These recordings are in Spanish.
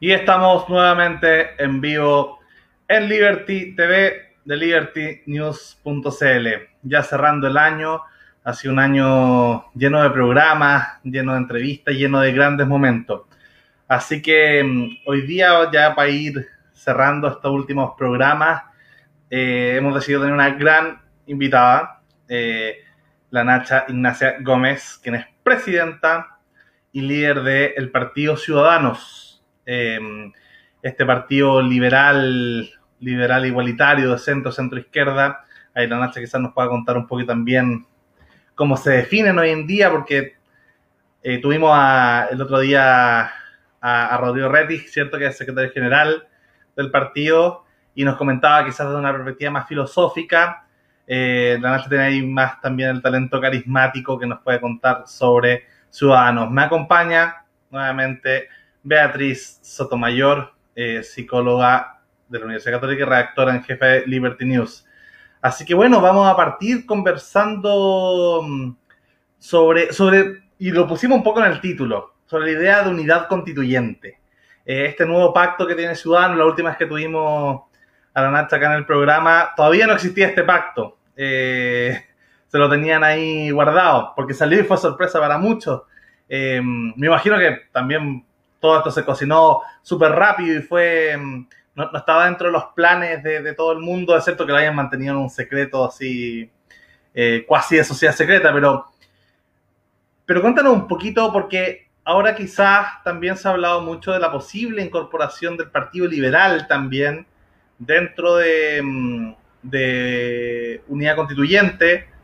Y estamos nuevamente en vivo en Liberty TV de libertynews.cl. Ya cerrando el año, ha sido un año lleno de programas, lleno de entrevistas, lleno de grandes momentos. Así que mm, hoy día, ya para ir cerrando estos últimos programas, eh, hemos decidido tener una gran invitada, eh, la Nacha Ignacia Gómez, quien es presidenta y líder del Partido Ciudadanos, em, este partido liberal, liberal igualitario de centro, centro izquierda. Ahí la Nacha quizás nos pueda contar un poco también cómo se definen hoy en día, porque eh, tuvimos el otro día a, Rodrigo Retis, ¿cierto? Que es secretario general del partido, y nos comentaba quizás desde una perspectiva más filosófica. Eh, la Nacha tiene ahí más también el talento carismático que nos puede contar sobre ciudadanos. Me acompaña nuevamente Beatriz Sotomayor, eh, psicóloga de la Universidad Católica y redactora en jefe de Liberty News. Así que bueno, vamos a partir conversando mm, sobre, sobre, y lo pusimos un poco en el título, sobre la idea de unidad constituyente. Eh, este nuevo pacto que tiene Ciudadanos, la última vez que tuvimos a la Nacha acá en el programa, todavía no existía este pacto. Eh, se lo tenían ahí guardado, porque salió y fue sorpresa para muchos. Me imagino que también todo esto se cocinó súper rápido y fue, mm, no, estaba dentro de los planes de, todo el mundo, excepto que lo hayan mantenido en un secreto así, eh, cuasi de sociedad secreta, pero, pero cuéntanos un poquito, porque ahora quizás también se ha hablado mucho de la posible incorporación del Partido Liberal también dentro de, mm, de Unidad Constituyente.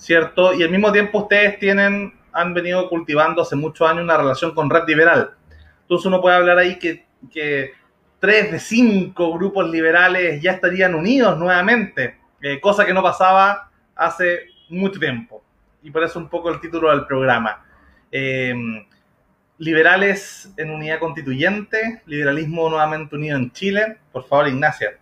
¿cierto? Y al mismo tiempo ustedes tienen, han venido cultivando hace muchos años una relación con Red Liberal. Entonces uno puede hablar ahí que, tres de cinco grupos liberales ya estarían unidos nuevamente, eh, cosa que no pasaba hace mucho tiempo. Y por eso un poco el título del programa. Eh, liberales en unidad constituyente, liberalismo nuevamente unido en Chile. Por favor, Ignacia.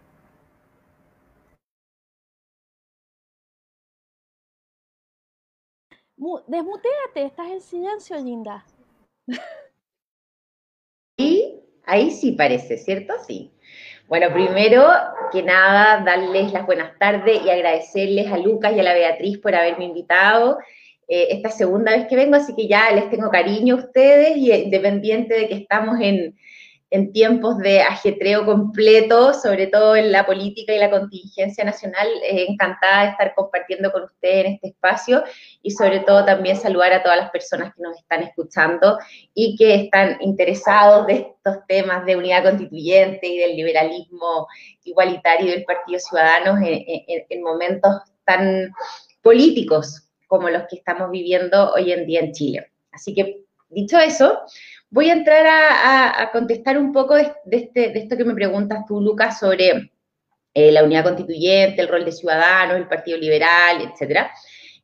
Desmuteate, estás en silencio, linda. Ahí sí parece, ¿cierto? Sí. Bueno, primero que nada, darles las buenas tardes y agradecerles a Lucas y a la Beatriz por haberme invitado. Eh, esta segunda vez que vengo, así que ya les tengo cariño a ustedes y independiente de que estamos en, en tiempos de ajetreo completo, sobre todo en la política y la contingencia nacional. Eh, encantada de estar compartiendo con ustedes en este espacio y sobre todo también saludar a todas las personas que nos están escuchando y que están interesados de estos temas de unidad constituyente y del liberalismo igualitario del Partido Ciudadanos en momentos tan políticos como los que estamos viviendo hoy en día en Chile. Así que, dicho eso, Voy a entrar a, contestar un poco de, este, de, esto que me preguntas tú, Lucas, sobre eh, la unidad constituyente, el rol de ciudadanos, el Partido Liberal, etcétera,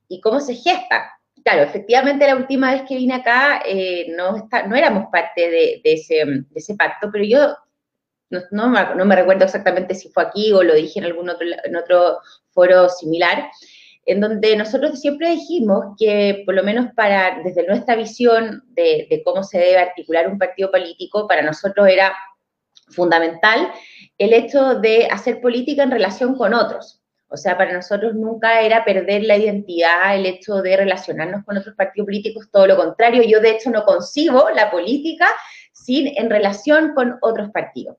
y cómo se gesta. Claro, efectivamente la última vez que vine acá eh, no, éramos parte de, ese, pacto, pero yo no, me recuerdo exactamente si fue aquí o lo dije en algún otro, en otro foro similar, en donde nosotros siempre dijimos que, por lo menos para, desde nuestra visión de, cómo se debe articular un partido político, para nosotros era fundamental el hecho de hacer política en relación con otros. O sea, para nosotros nunca era perder la identidad, el hecho de relacionarnos con otros partidos políticos, todo lo contrario. Yo, de hecho, no concibo la política sin en relación con otros partidos.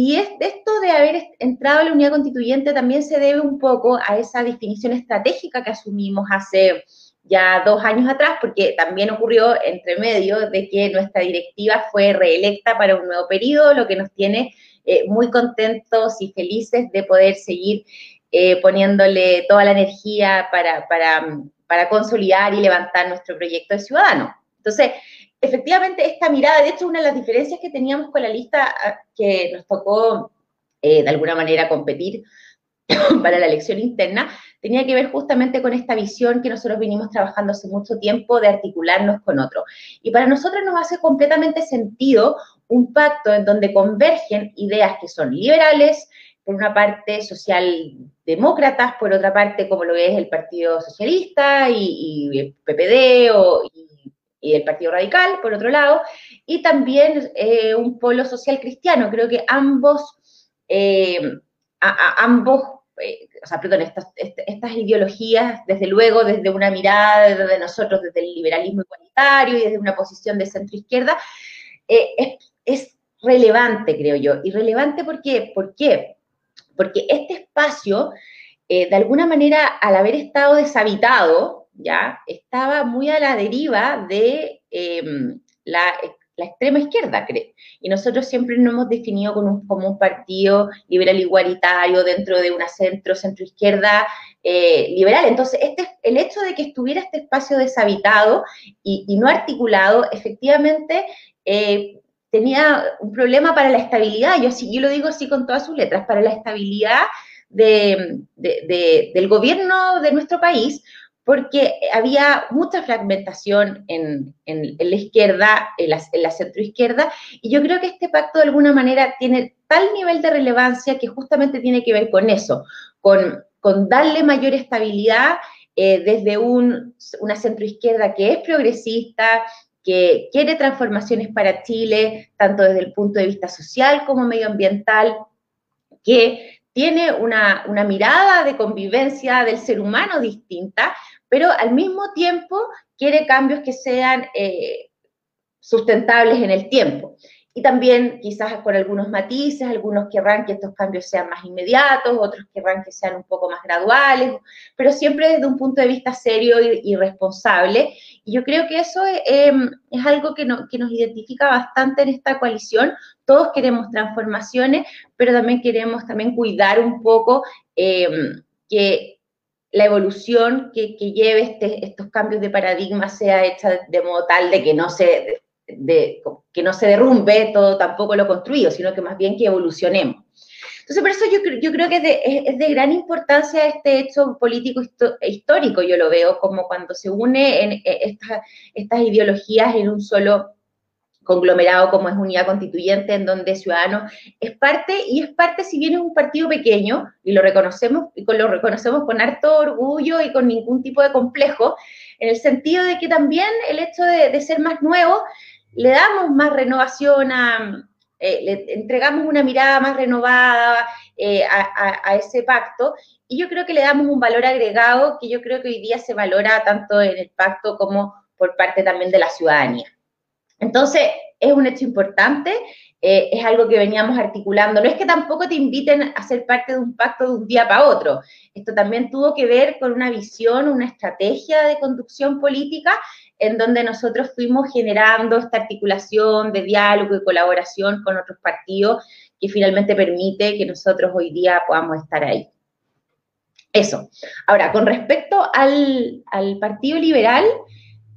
Y esto de haber entrado a la unidad constituyente también se debe un poco a esa definición estratégica que asumimos hace ya dos años atrás, porque también ocurrió entre medio de que nuestra directiva fue reelecta para un nuevo periodo, lo que nos tiene eh, muy contentos y felices de poder seguir eh, poniéndole toda la energía para, consolidar y levantar nuestro proyecto de ciudadano. Entonces, efectivamente esta mirada, de hecho una de las diferencias que teníamos con la lista ah, que nos tocó eh, de alguna manera competir para la elección interna, tenía que ver justamente con esta visión que nosotros venimos trabajando hace mucho tiempo de articularnos con otro. Y para nosotros nos hace completamente sentido un pacto en donde convergen ideas que son liberales, por una parte socialdemócratas, por otra parte como lo es el Partido Socialista y, y PPD o, y y del Partido Radical, por otro lado, y también eh, un polo social cristiano. Creo que ambos, eh, ambos eh, o sea, estas, estas, ideologías, desde luego, desde una mirada de nosotros, desde el liberalismo igualitario y desde una posición de centro-izquierda, es, relevante, creo yo. Y relevante porque, ¿por qué? Porque este espacio, de alguna manera, al haber estado deshabitado, ¿ya? Estaba muy a la deriva de em, la, extrema izquierda, creo. Y nosotros siempre nos hemos definido como un, partido liberal igualitario dentro de una centro, centro-izquierda eh, liberal. Entonces, este, el hecho de que estuviera este espacio deshabitado y, no articulado, efectivamente, eh, tenía un problema para la estabilidad. Yo, yo lo digo así con todas sus letras, para la estabilidad del gobierno de nuestro país, porque había mucha fragmentación en, la izquierda, en la, en la centroizquierda, y yo creo que este pacto de alguna manera tiene tal nivel de relevancia que justamente tiene que ver con eso, con, darle mayor estabilidad eh, desde una centroizquierda que es progresista, que quiere transformaciones para Chile, tanto desde el punto de vista social como medioambiental, que tiene una mirada de convivencia del ser humano distinta, pero al mismo tiempo quiere cambios que sean eh, sustentables en el tiempo. Y también quizás con algunos matices, algunos querrán que estos cambios sean más inmediatos, otros querrán que sean un poco más graduales, pero siempre desde un punto de vista serio y, responsable. Y yo creo que eso em, es algo que, que, nos identifica bastante en esta coalición. Todos queremos transformaciones, pero también queremos también cuidar un poco em, que la evolución que, lleve este, estos cambios de paradigma sea hecha de modo tal de que no se, de, que no se derrumbe todo tampoco lo construido, sino que más bien que evolucionemos. Entonces, por eso yo, yo creo que es de, gran importancia este hecho político histórico, yo lo veo como cuando se une en, e, estas ideologías en un solo conglomerado como es Unidad Constituyente, en donde Ciudadanos es parte, y es parte si bien es un partido pequeño, y lo reconocemos, y lo reconocemos con harto orgullo y con ningún tipo de complejo, en el sentido de que también el hecho de, ser más nuevo, le damos más renovación a, eh, le entregamos una mirada más renovada eh, a, ese pacto y yo creo que le damos un valor agregado que yo creo que hoy día se valora tanto en el pacto como por parte también de la ciudadanía. Entonces, es un hecho importante, eh, es algo que veníamos articulando. No es que tampoco te inviten a ser parte de un pacto de un día para otro. Esto también tuvo que ver con una visión, una estrategia de conducción política en donde nosotros fuimos generando esta articulación de diálogo y colaboración con otros partidos que finalmente permite que nosotros hoy día podamos estar ahí. Eso. Ahora, con respecto al, al Partido Liberal,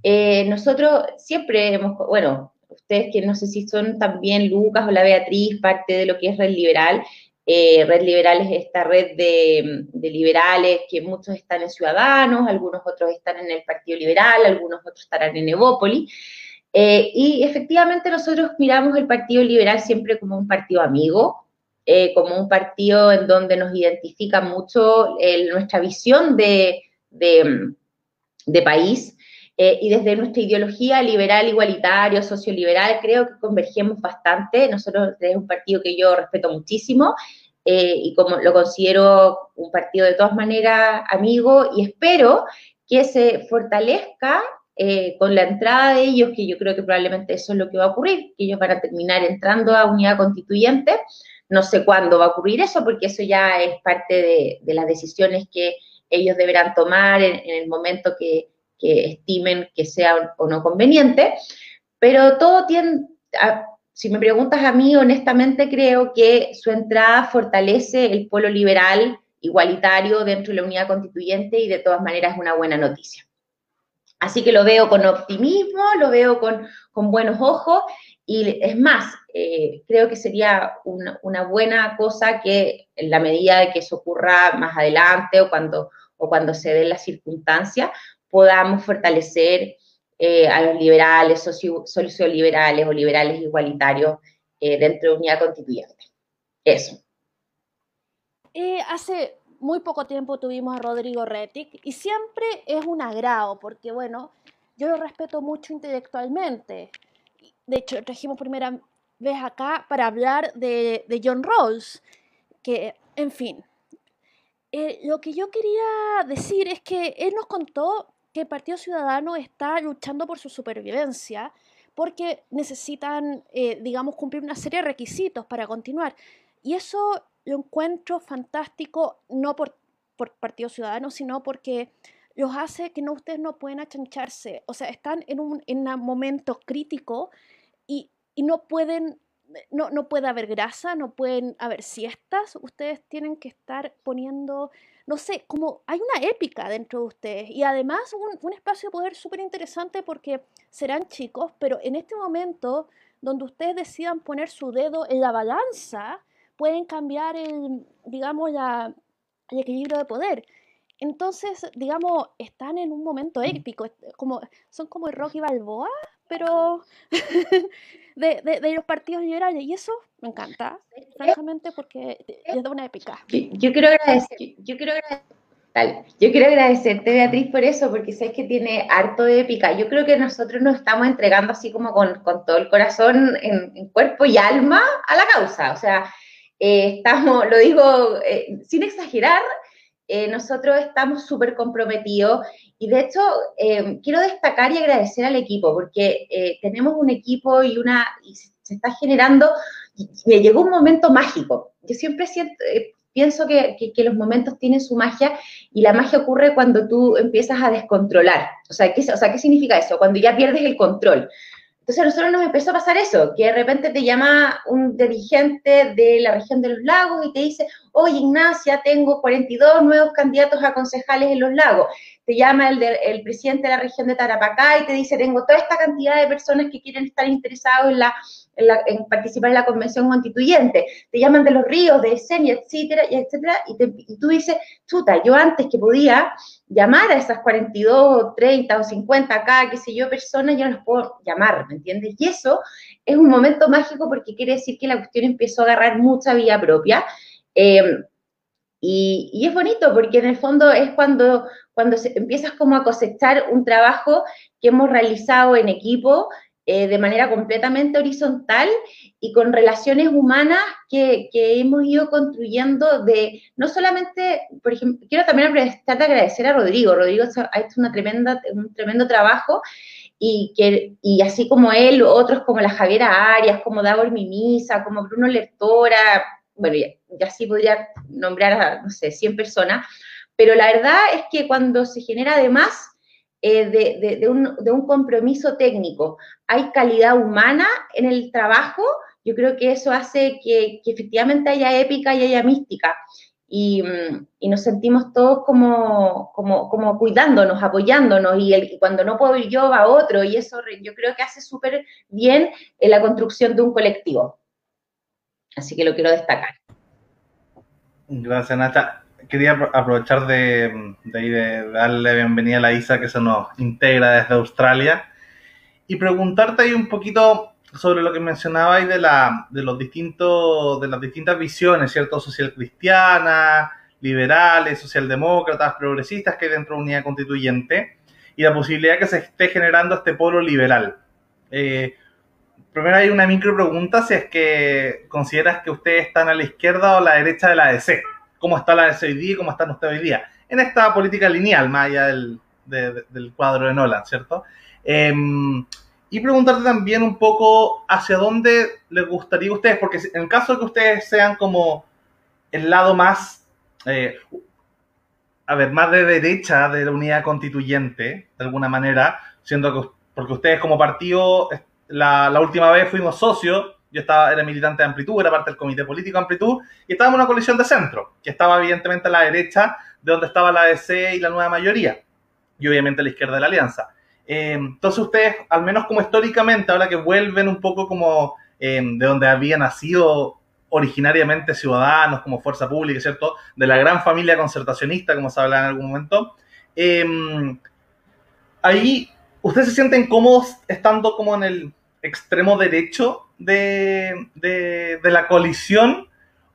eh, nosotros siempre hemos, bueno, ustedes que no sé si son también Lucas o la Beatriz, parte de lo que es Red Liberal. Eh, red Liberal es esta red de, liberales que muchos están en Ciudadanos, algunos otros están en el Partido Liberal, algunos otros estarán en Evópoli. Eh, y efectivamente nosotros miramos el Partido Liberal siempre como un partido amigo, como un partido en donde nos identifica mucho nuestra visión de, de país, eh, y desde nuestra ideología liberal, igualitario, socioliberal, creo que convergemos bastante. Nosotros es un partido que yo respeto muchísimo eh, y como lo considero un partido de todas maneras amigo y espero que se fortalezca eh, con la entrada de ellos, que yo creo que probablemente eso es lo que va a ocurrir, que ellos van a terminar entrando a unidad constituyente. No sé cuándo va a ocurrir eso, porque eso ya es parte de, las decisiones que ellos deberán tomar en el momento que, que estimen que sea o no conveniente, pero todo tiene, si me preguntas a mí, honestamente creo que su entrada fortalece el polo liberal igualitario dentro de la unidad constituyente y de todas maneras es una buena noticia. Así que lo veo con optimismo, lo veo con, buenos ojos y es más, eh, creo que sería una, una, buena cosa que en la medida de que eso ocurra más adelante o cuando, o cuando se den las circunstancias, podamos fortalecer eh, a los liberales, socioliberales o liberales igualitarios eh, dentro de unidad constituyente. Eso. Eh, hace muy poco tiempo tuvimos a Rodrigo Retic y siempre es un agrado porque, bueno, yo lo respeto mucho intelectualmente. De hecho, trajimos primera vez acá para hablar de, John Rawls, que, en fin. Lo que yo quería decir es que él nos contó que el Partido Ciudadano está luchando por su supervivencia porque necesitan, eh, digamos, cumplir una serie de requisitos para continuar. Y eso lo encuentro fantástico, no por, por Partido Ciudadano, sino porque los hace que no ustedes no pueden achancharse. O sea, están en un, en un momento crítico y, y no pueden no, no puede haber grasa, no pueden haber siestas, ustedes tienen que estar poniendo, no sé, como hay una épica dentro de ustedes y además un, un espacio de poder súper interesante porque serán chicos, pero en este momento donde ustedes decidan poner su dedo en la balanza, pueden cambiar el, digamos, la, el equilibrio de poder. Entonces, digamos, están en un momento épico, como, son como el Rocky Balboa, pero de, de, los partidos liberales. Y eso me encanta, francamente, porque les da una épica. Yo, quiero agradecer, yo quiero Yo quiero agradecerte, Beatriz, por eso, porque sabes que tiene harto de épica. Yo creo que nosotros nos estamos entregando así como con, con todo el corazón, en, cuerpo y alma, a la causa. O sea, eh, estamos, lo digo eh, sin exagerar, eh, nosotros estamos súper comprometidos y de hecho quiero destacar y agradecer al equipo porque tenemos un equipo y una y se está generando, me llegó un momento mágico. Yo siempre siento, pienso que, que, los momentos tienen su magia y la magia ocurre cuando tú empiezas a descontrolar. O sea, ¿qué, o sea, ¿qué significa eso? Cuando ya pierdes el control. Entonces a nosotros nos empezó a pasar eso, que de repente te llama un dirigente de la región de los lagos y te dice, oye Ignacia, tengo 42 nuevos candidatos a concejales en los lagos. Te llama el, presidente de la región de Tarapacá y te dice, tengo toda esta cantidad de personas que quieren estar interesados en participar en la convención constituyente, te llaman de los ríos, de Esenia, etcétera, y etcétera, y, tú dices, chuta, yo antes que podía llamar a esas 42 30 o 50 acá, qué sé yo, personas, yo no las puedo llamar, ¿me entiendes? Y eso es un momento mágico porque quiere decir que la cuestión empezó a agarrar mucha vía propia. Em, y, es bonito porque en el fondo es cuando, cuando empiezas como a cosechar un trabajo que hemos realizado en equipo, eh, de manera completamente horizontal y con relaciones humanas que, hemos ido construyendo de, no solamente, por ejemplo, quiero también de agradecer a Rodrigo, Rodrigo ha hecho una tremenda, un tremendo trabajo y, que, y así como él, otros como la Javiera Arias, como Davor Mimisa, como Bruno Lertora, bueno, ya, así podría nombrar a, no sé, 100 personas, pero la verdad es que cuando se genera además eh, de, un, compromiso técnico, hay calidad humana en el trabajo, yo creo que eso hace que, efectivamente haya épica y haya mística. Y, nos sentimos todos como, como, cuidándonos, apoyándonos, y, el, cuando no puedo ir yo va otro, y eso yo creo que hace súper bien en la construcción de un colectivo. Así que lo quiero destacar. Gracias, Nata quería aprovechar de, darle bienvenida a la Isa que se nos integra desde Australia y preguntarte ahí un poquito sobre lo que mencionabais de, la, de, los distintos, de las distintas visiones, ¿cierto? Social cristiana, liberales, socialdemócratas, progresistas que hay dentro de unidad constituyente y la posibilidad que se esté generando este polo liberal. Eh, primero hay una micro pregunta si es que consideras que ustedes están a la izquierda o a la derecha de la ADC cómo está la de y cómo están ustedes hoy día. En esta política lineal, más allá del, cuadro de Nolan, ¿cierto? Em, y preguntarte también un poco hacia dónde les gustaría a ustedes, porque en el caso de que ustedes sean como el lado más, eh, a ver, más de derecha de la unidad constituyente, de alguna manera, siendo que, porque ustedes como partido, la última vez fuimos socios yo estaba, era militante de Amplitud, era parte del comité político de Amplitud, y estábamos en una coalición de centro, que estaba evidentemente a la derecha de donde estaba la ADC y la nueva mayoría, y obviamente a la izquierda de la alianza. Eh, entonces ustedes, al menos como históricamente, ahora que vuelven un poco como eh, de donde habían nacido originariamente ciudadanos como fuerza pública, ¿cierto? De la gran familia concertacionista, como se habla en algún momento. Eh, ahí, ¿ustedes se sienten cómodos estando como en el extremo derecho de, de, la coalición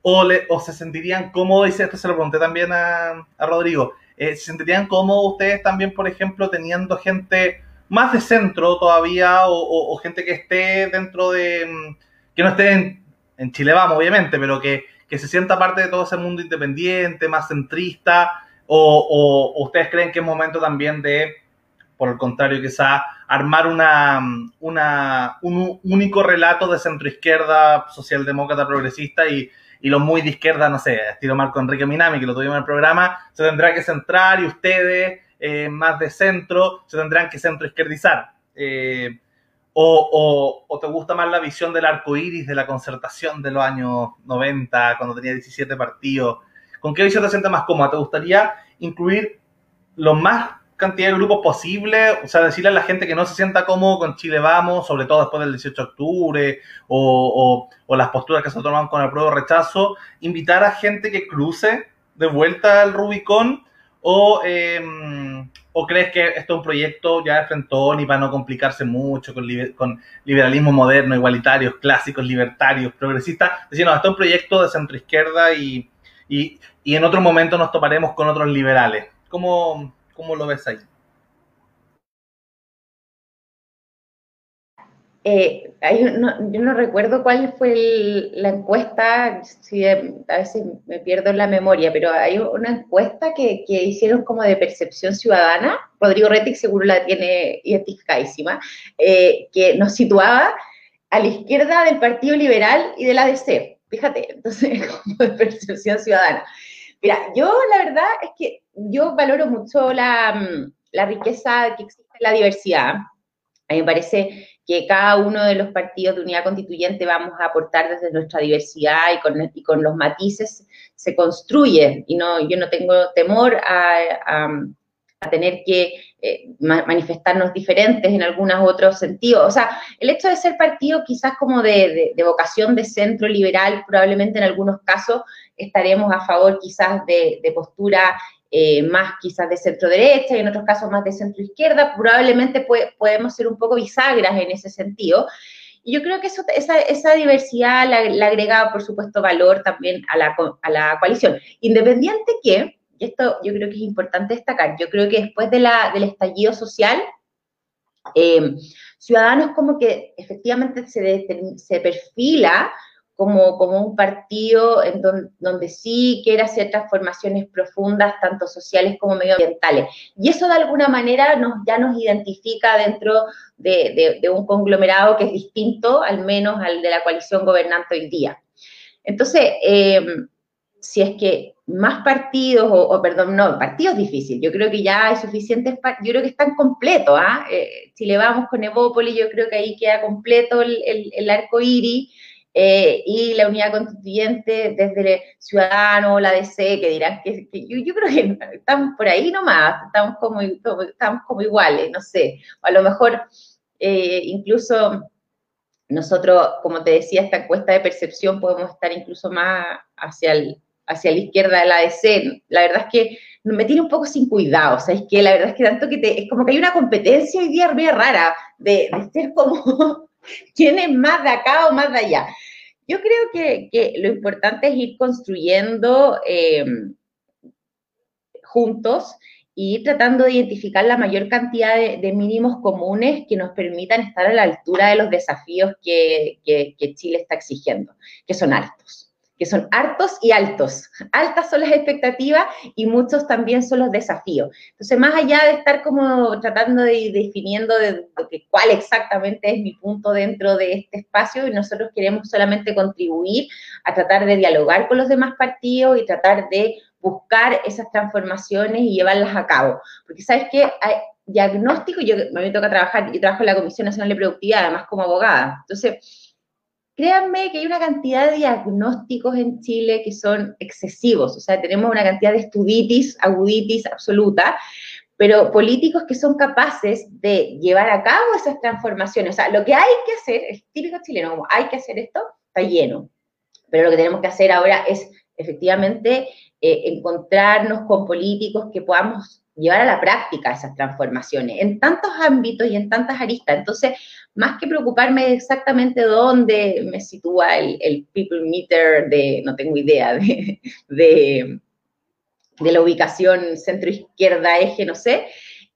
o, le, o, se sentirían cómodos, y esto se lo pregunté también a, a Rodrigo, eh, ¿se sentirían cómodos ustedes también, por ejemplo, teniendo gente más de centro todavía o, gente que esté dentro de, mm, que no esté en, en Chile Vamos, obviamente, pero que, que, se sienta parte de todo ese mundo independiente, más centrista, o, o ustedes creen que es momento también de, por el contrario, quizá armar una, un único relato de centroizquierda, socialdemócrata, progresista y, y los muy de izquierda, no sé, estilo Marco Enrique Minami, que lo tuvimos en el programa, se tendrá que centrar y ustedes, eh, más de centro, se tendrán que centroizquierdizar. Eh, o, o, te gusta más la visión del arco iris de la concertación de los años 90, cuando tenía 17 partidos? ¿Con qué visión te sientes más cómoda? ¿Te gustaría incluir los más cantidad de grupos posible, o sea, decirle a la gente que no se sienta cómodo con Chile Vamos, sobre todo después del 18 de octubre, o, las posturas que se toman con el pruebo rechazo, invitar a gente que cruce de vuelta al Rubicón, o, em, o crees que esto es un proyecto ya de frentón y para no complicarse mucho con, con liberalismo moderno, igualitarios, clásicos, libertarios, progresistas, decir, no, esto es un proyecto de centro izquierda y, y, y en otro momento nos toparemos con otros liberales. ¿Cómo, ¿Cómo lo ves ahí? Eh, yo no recuerdo cuál fue la encuesta, si a veces me pierdo en la memoria, pero hay una encuesta que, hicieron como de percepción ciudadana, Rodrigo Retic seguro la tiene identificadísima, eh, que nos situaba a la izquierda del Partido Liberal y de la DC, fíjate, entonces como de percepción ciudadana. Mira, yo la verdad es que yo valoro mucho la, mm, la riqueza que existe en la diversidad. A mí me parece que cada uno de los partidos de unidad constituyente vamos a aportar desde nuestra diversidad y con, y con los matices se construye. Y no, yo no tengo temor a, a, tener que eh, manifestarnos diferentes en algunos otros sentidos. O sea, el hecho de ser partido quizás como de, de vocación de centro liberal, probablemente en algunos casos estaremos a favor quizás de, postura eh, más quizás de centro derecha y en otros casos más de centro izquierda, probablemente podemos ser un poco bisagras en ese sentido. Y yo creo que esa, diversidad le ha agregado, por supuesto, valor también a la, la coalición. Independiente que, y esto yo creo que es importante destacar, yo creo que después de la, del estallido social, eh, Ciudadanos como que efectivamente se, se perfila como, como un partido en donde sí quiere hacer transformaciones profundas, tanto sociales como medioambientales. Y eso de alguna manera nos, ya nos identifica dentro de, un conglomerado que es distinto, al menos al de la coalición gobernante hoy día. Entonces, eh, si es que más partidos, o, perdón, no, partidos difíciles, yo creo que ya hay suficientes, yo creo que están completos, ¿ah? Eh, si le vamos con Evópolis, yo creo que ahí queda completo el, el, el arco iris, eh, y la unidad constituyente desde el Ciudadano, la DC, que dirán que, yo, creo que estamos por ahí nomás, estamos como, estamos como iguales, no sé, a lo mejor eh, incluso nosotros, como te decía, esta encuesta de percepción podemos estar incluso más hacia, el, hacia la izquierda de la DC. La verdad es que me tiene un poco sin cuidado, ¿sabes? Que la verdad es que tanto que te, es como que hay una competencia hoy día muy rara de, ser como quién es más de acá o más de allá. Yo creo que, lo importante es ir construyendo em, juntos y tratando de identificar la mayor cantidad de, mínimos comunes que nos permitan estar a la altura de los desafíos que Chile está exigiendo, que son altos que son hartos y altos. Altas son las expectativas y muchos también son los desafíos. Entonces, más allá de estar como tratando de definiendo de, cuál exactamente es mi punto dentro de este espacio, y nosotros queremos solamente contribuir a tratar de dialogar con los demás partidos y tratar de buscar esas transformaciones y llevarlas a cabo. Porque, ¿sabes? Hay diagnóstico, yo, me toca trabajar, yo trabajo en la Comisión Nacional de Productividad, además como abogada. Entonces, créanme que hay una cantidad de diagnósticos en Chile que son excesivos, o sea, tenemos una cantidad de estuditis, aguditis absoluta, pero políticos que son capaces de llevar a cabo esas transformaciones. O sea, lo que hay que hacer, es típico chileno, como hay que hacer esto, está lleno. Pero lo que tenemos que hacer ahora es efectivamente eh, encontrarnos con políticos que podamos llevar a la práctica esas transformaciones en tantos ámbitos y en tantas aristas. Entonces, más que preocuparme exactamente dónde me sitúa el, people meter de, no tengo idea, de, de, la ubicación centro-izquierda, eje, no sé,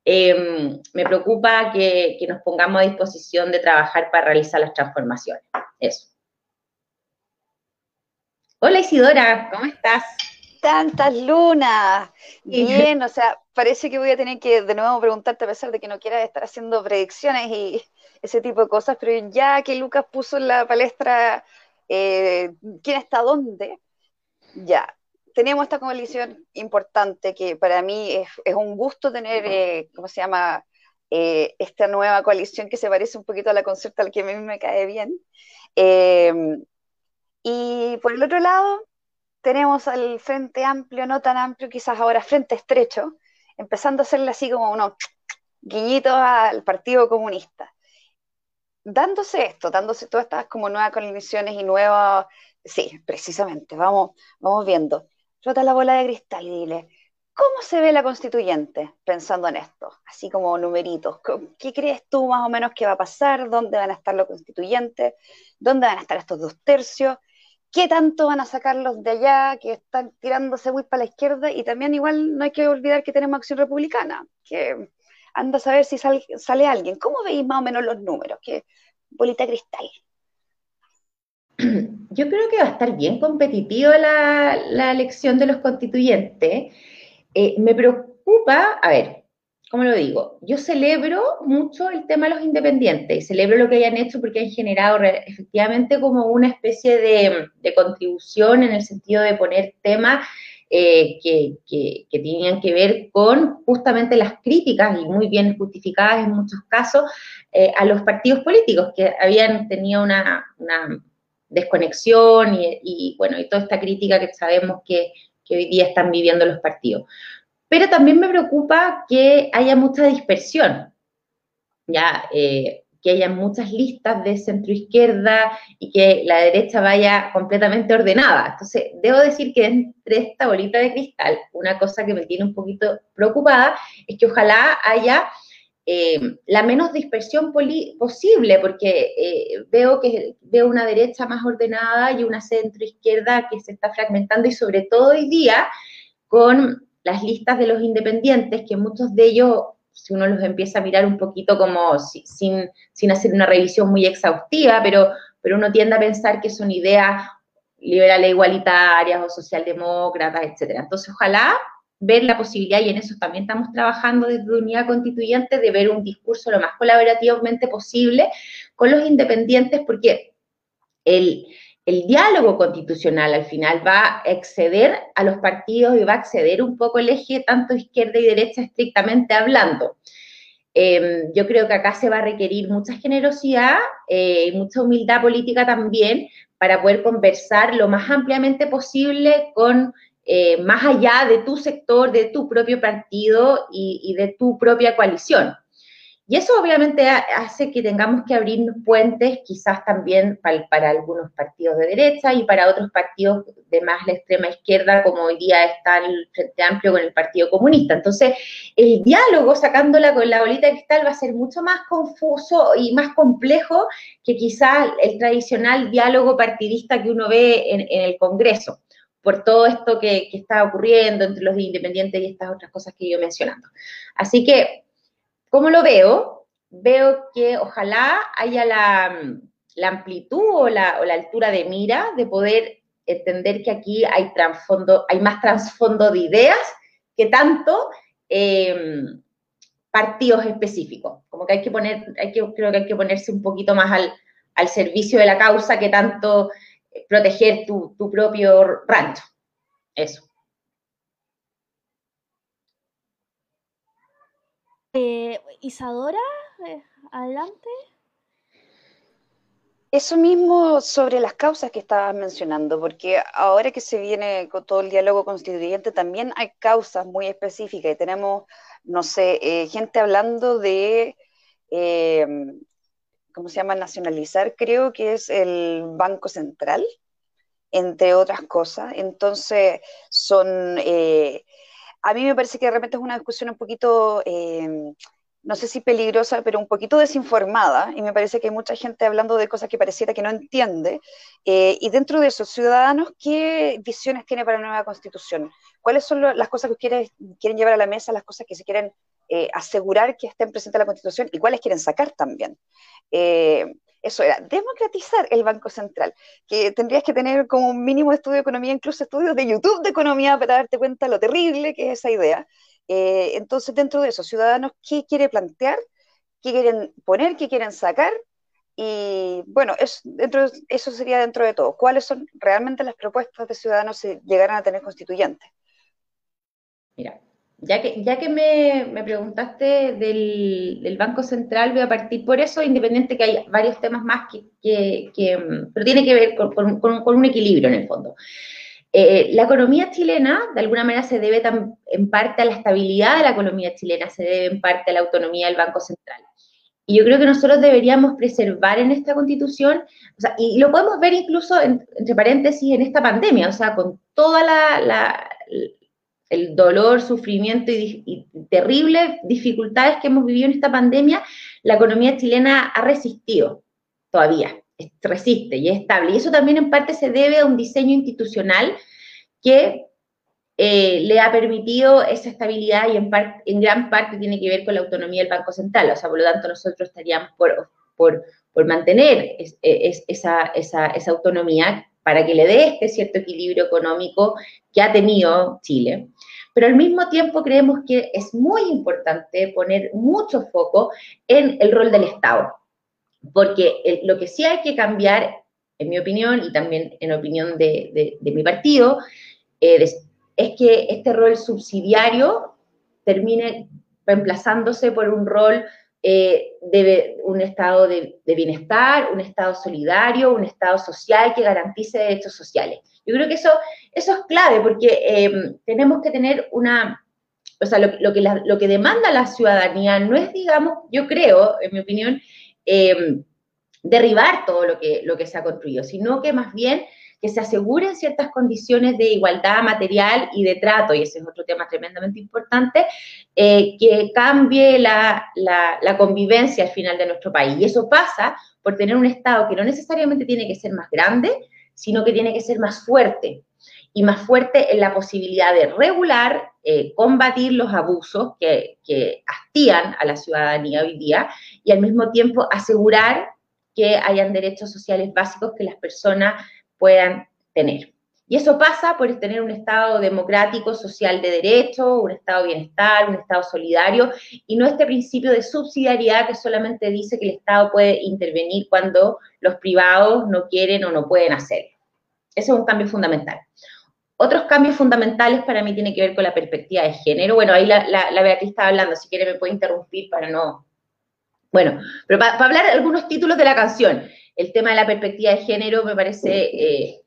Em, me preocupa que, que nos pongamos a disposición de trabajar para realizar las transformaciones. Eso. Hola Isidora, ¿cómo estás? Tantas lunas. Bien, o sea, parece que voy a tener que de nuevo preguntarte a pesar de que no quiera estar haciendo predicciones y ese tipo de cosas, pero ya que Lucas puso en la palestra eh, quién está dónde, ya, tenemos esta coalición importante que para mí es, un gusto tener, eh, ¿cómo se llama? Eh, esta nueva coalición que se parece un poquito a la concerta al que a mí me cae bien. Y por el otro lado, tenemos al Frente Amplio, no tan amplio, quizás ahora Frente Estrecho, empezando a hacerle así como unos guiñitos al Partido Comunista. Dándose esto, dándose todas estas como nuevas coaliciones y nuevas, sí, precisamente, vamos, vamos viendo. Rota la bola de cristal y dile, ¿cómo se ve la constituyente pensando en esto? Así como numeritos. ¿Qué crees tú más o menos que va a pasar? ¿Dónde van a estar los constituyentes? ¿Dónde van a estar estos dos tercios? Qué tanto van a sacarlos de allá, que están tirándose muy para la izquierda, y también igual no hay que olvidar que tenemos acción republicana, que anda a saber si sale alguien. ¿Cómo veis más o menos los números? ¿Qué bolita cristal? Yo creo que va a estar bien competitiva la, elección de los constituyentes. Eh, me preocupa, a ver, ¿cómo lo digo? Yo celebro mucho el tema de los independientes y celebro lo que hayan hecho porque han generado efectivamente como una especie de, contribución en el sentido de poner temas eh, que, tenían que ver con justamente las críticas y muy bien justificadas en muchos casos eh, a los partidos políticos que habían tenido una, desconexión y, bueno, y toda esta crítica que sabemos que hoy día están viviendo los partidos pero también me preocupa que haya mucha dispersión, ya eh, que haya muchas listas de centro izquierda y que la derecha vaya completamente ordenada. Entonces, debo decir que entre esta bolita de cristal, una cosa que me tiene un poquito preocupada es que ojalá haya eh, la menos dispersión posible, porque eh, veo que veo una derecha más ordenada y una centro izquierda que se está fragmentando y sobre todo hoy día con las listas de los independientes, que muchos de ellos, si uno los empieza a mirar un poquito como sin, sin hacer una revisión muy exhaustiva, pero, pero uno tiende a pensar que son ideas liberales igualitarias o socialdemócratas, etcétera. Entonces, ojalá ver la posibilidad, y en eso también estamos trabajando desde Unidad Constituyente, de ver un discurso lo más colaborativamente posible con los independientes, porque el, el diálogo constitucional al final va a exceder a los partidos y va a exceder un poco el eje tanto izquierda y derecha estrictamente hablando. Em, yo creo que acá se va a requerir mucha generosidad eh, y mucha humildad política también para poder conversar lo más ampliamente posible con eh, más allá de tu sector, de tu propio partido y de tu propia coalición. Y eso obviamente hace que tengamos que abrir puentes quizás también para, algunos partidos de derecha y para otros partidos de más la extrema izquierda, como hoy día está el Frente Amplio con el Partido Comunista. Entonces, el diálogo sacándola con la bolita de cristal va a ser mucho más confuso y más complejo que quizás el tradicional diálogo partidista que uno ve en, el Congreso por todo esto que, que, está ocurriendo entre los independientes y estas otras cosas que yo mencionando. Así que ¿Cómo lo veo? Veo que ojalá haya la, amplitud o la, altura de mira de poder entender que aquí hay, hay más trasfondo de ideas que tanto em, partidos específicos. Como que hay que poner, creo que hay que ponerse un poquito más al, servicio de la causa que tanto proteger tu, tu propio rancho. Eso. Eh, Isadora, eh, adelante. Eso mismo sobre las causas que estabas mencionando, porque ahora que se viene con todo el diálogo constituyente, también hay causas muy específicas y tenemos, no sé, eh, gente hablando de, ¿cómo se llama? Nacionalizar, creo que es el Banco Central, entre otras cosas. Entonces, son a mí me parece que de repente es una discusión un poquito, eh, no sé si peligrosa, pero un poquito desinformada, y me parece que hay mucha gente hablando de cosas que pareciera que no entiende. Eh, y dentro de esos ciudadanos, ¿qué visiones tiene para la nueva constitución? ¿Cuáles son las cosas que quieren, quieren llevar a la mesa, las cosas que se quieren eh, asegurar que estén presentes en la Constitución y cuáles quieren sacar también. Eso era, democratizar el Banco Central, que tendrías que tener como un mínimo estudio de economía, incluso estudios de YouTube de economía para darte cuenta lo terrible que es esa idea. Eh, entonces, dentro de eso, ciudadanos, ¿qué quiere plantear? ¿Qué quieren poner? ¿Qué quieren sacar? Y bueno, es, dentro, eso sería dentro de todo. ¿Cuáles son realmente las propuestas de ciudadanos si llegaran a tener constituyentes? Mira, ya que, ya que me, preguntaste del, Banco Central, voy a partir por eso, independiente que hay varios temas más que, pero tiene que ver con, un equilibrio en el fondo. Eh, la economía chilena, de alguna manera, se debe en parte a la estabilidad de la economía chilena, se debe en parte a la autonomía del Banco Central. Y yo creo que nosotros deberíamos preservar en esta constitución, o sea, y lo podemos ver incluso, entre paréntesis, en esta pandemia, o sea, con toda la el dolor, sufrimiento y, terribles dificultades que hemos vivido en esta pandemia, la economía chilena ha resistido todavía, resiste y es estable. Y eso también en parte se debe a un diseño institucional que eh, le ha permitido esa estabilidad y en, gran parte tiene que ver con la autonomía del Banco Central. O sea, por lo tanto, nosotros estaríamos por, por, mantener esa autonomía para que le dé este cierto equilibrio económico que ha tenido Chile. Pero al mismo tiempo creemos que es muy importante poner mucho foco en el rol del Estado, porque lo que sí hay que cambiar, en mi opinión y también en opinión de, mi partido, eh, es que este rol subsidiario termine reemplazándose por un rol eh, de un estado de, bienestar, un estado solidario, un estado social que garantice derechos sociales. Yo creo que eso, eso es clave porque em, tenemos que tener una, o sea, lo, que lo que demanda la ciudadanía no es, digamos, yo creo, en mi opinión, em, derribar todo lo que, lo que se ha construido, sino que más bien que se aseguren ciertas condiciones de igualdad material y de trato, y ese es otro tema tremendamente importante, eh, que cambie la, la, convivencia al final de nuestro país. Y eso pasa por tener un Estado que no necesariamente tiene que ser más grande, sino que tiene que ser más fuerte, y más fuerte en la posibilidad de regular, eh, combatir los abusos que, que hastían a la ciudadanía hoy día, y al mismo tiempo asegurar que hayan derechos sociales básicos que las personas puedan tener. Y eso pasa por tener un Estado democrático, social de derecho, un Estado de bienestar, un Estado solidario, y no este principio de subsidiariedad que solamente dice que el Estado puede intervenir cuando los privados no quieren o no pueden hacerlo. Ese es un cambio fundamental. Otros cambios fundamentales para mí tienen que ver con la perspectiva de género. Bueno, ahí la, Beatriz estaba hablando, si quiere me puede interrumpir para no... Bueno, pero para, para hablar de algunos títulos de la canción el tema de la perspectiva de género me parece eh,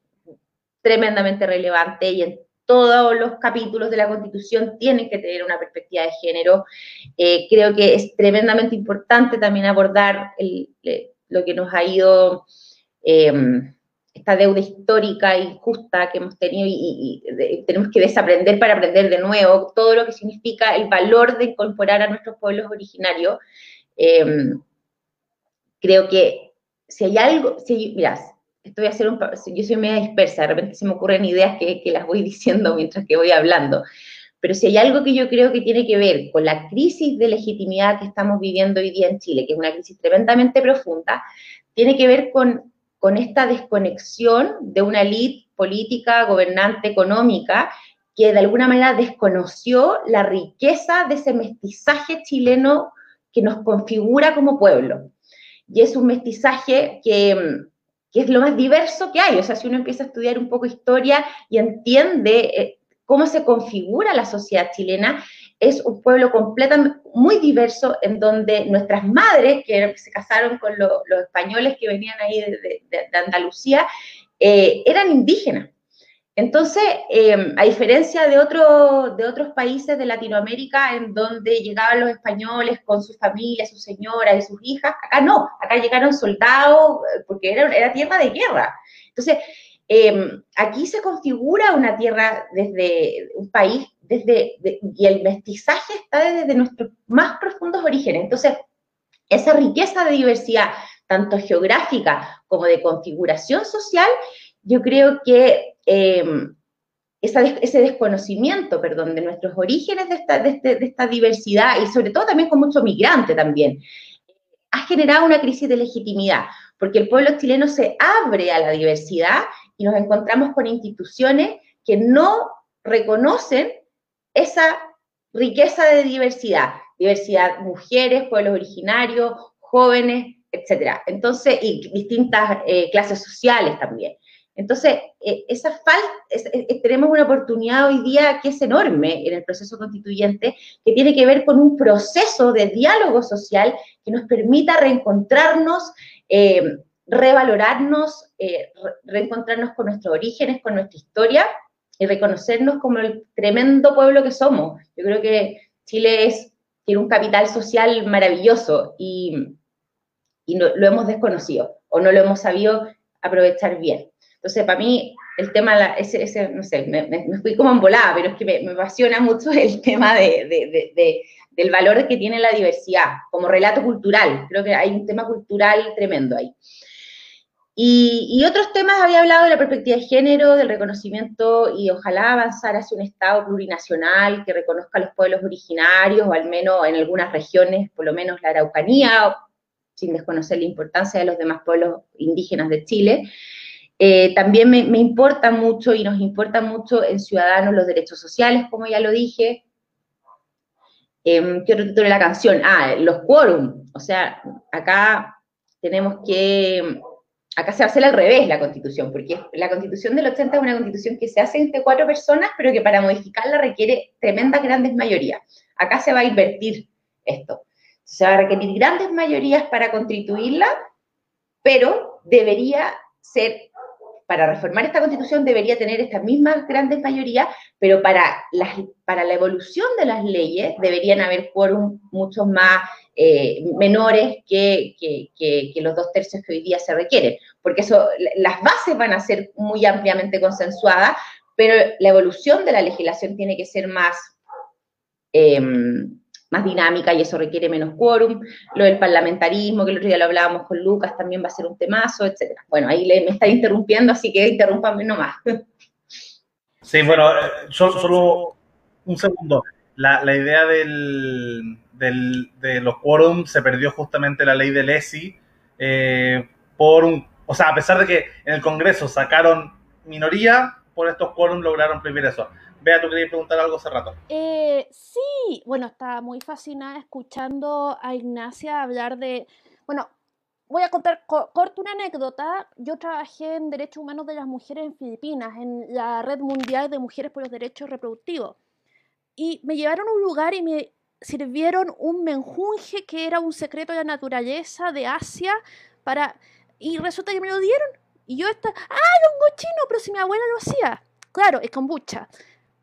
tremendamente relevante y en todos los capítulos de la Constitución tienen que tener una perspectiva de género. Eh, creo que es tremendamente importante también abordar lo que nos ha ido, em, esta deuda histórica injusta que hemos tenido y, tenemos que desaprender para aprender de nuevo todo lo que significa el valor de incorporar a nuestros pueblos originarios. Em, creo que si hay algo, si, mirá, esto voy a yo soy media dispersa, de repente se me ocurren ideas que, que las voy diciendo mientras que voy hablando, pero si hay algo que yo creo que tiene que ver con la crisis de legitimidad que estamos viviendo hoy día en Chile, que es una crisis tremendamente profunda, tiene que ver con, esta desconexión de una élite política, gobernante, económica, que de alguna manera desconoció la riqueza de ese mestizaje chileno que nos configura como pueblo y es un mestizaje que, es lo más diverso que hay. O sea, si uno empieza a estudiar un poco historia y entiende eh, cómo se configura la sociedad chilena, es un pueblo completamente muy diverso en donde nuestras madres, que se casaron con los españoles que venían ahí de, Andalucía, eh, eran indígenas. Entonces, em, a diferencia de, otros países de Latinoamérica en donde llegaban los españoles con sus familias, sus señoras y sus hijas, acá no, acá llegaron soldados eh, porque era, tierra de guerra. Entonces, em, aquí se configura una tierra desde un país, desde, y el mestizaje está desde nuestros más profundos orígenes. Entonces, esa riqueza de diversidad, tanto geográfica como de configuración social, yo creo que Em, ese desconocimiento, perdón, de nuestros orígenes de esta, este, de, esta diversidad y sobre todo también con mucho migrante también, ha generado una crisis de legitimidad, porque el pueblo chileno se abre a la diversidad y nos encontramos con instituciones que no reconocen esa riqueza de diversidad, diversidad mujeres, pueblos originarios, jóvenes, etcétera. Entonces, y distintas eh, clases sociales también. Entonces, eh, esa falta, tenemos una oportunidad hoy día que es enorme en el proceso constituyente, que tiene que ver con un proceso de diálogo social que nos permita reencontrarnos, eh, revalorarnos, reencontrarnos con nuestros orígenes, con nuestra historia y reconocernos como el tremendo pueblo que somos. Yo creo que Chile es, tiene un capital social maravilloso y, y no, lo hemos desconocido o no lo hemos sabido aprovechar bien. Entonces, para mí, el tema, ese, ese no sé, me, fui como embolada, pero es que me, me apasiona mucho el tema de, de, de, del valor que tiene la diversidad como relato cultural. Creo que hay un tema cultural tremendo ahí. Y, otros temas, había hablado de la perspectiva de género, del reconocimiento y ojalá avanzar hacia un Estado plurinacional que reconozca a los pueblos originarios, o al menos en algunas regiones, por lo menos la Araucanía, sin desconocer la importancia de los demás pueblos indígenas de Chile. Eh, también me, importa mucho y nos importa mucho en Ciudadanos los derechos sociales, como ya lo dije. Eh, ¿Qué otro título de la canción? Ah, los quórum. O sea, acá tenemos que acá se hace al revés la constitución, porque la constitución del 80 es una constitución que se hace entre cuatro personas, pero que para modificarla requiere tremendas grandes mayorías. Acá se va a invertir esto. Se va a requerir grandes mayorías para constituirla, pero debería ser, para reformar esta constitución debería tener estas mismas grandes mayorías, pero para, para la evolución de las leyes deberían haber quórum mucho más eh, menores que, los dos tercios que hoy día se requieren, porque las bases van a ser muy ampliamente consensuadas, pero la evolución de la legislación tiene que ser más, em, más dinámica y eso requiere menos quórum. Lo del parlamentarismo, que el otro día lo hablábamos con Lucas, también va a ser un temazo, etc. Bueno, ahí me está interrumpiendo, así que interrúmpame nomás. Sí, bueno, eh, solo, un segundo. La, la idea del, de los quórum se perdió justamente la ley del ESI eh, por un, o sea, a pesar de que en el Congreso sacaron minoría, por estos quórum lograron prohibir eso. Vea, tú querías preguntar algo hace rato. Eh, sí, bueno, estaba muy fascinada escuchando a Ignacia hablar de, bueno, voy a contar corto una anécdota. Yo trabajé en derechos humanos de las mujeres en Filipinas, en la Red Mundial de Mujeres por los Derechos Reproductivos. Y me llevaron a un lugar y me sirvieron un menjunje que era un secreto de la naturaleza de Asia para... Y resulta que me lo dieron. Y yo estaba, ¡ah, hongo chino! Pero si mi abuela lo hacía. Claro, es kombucha.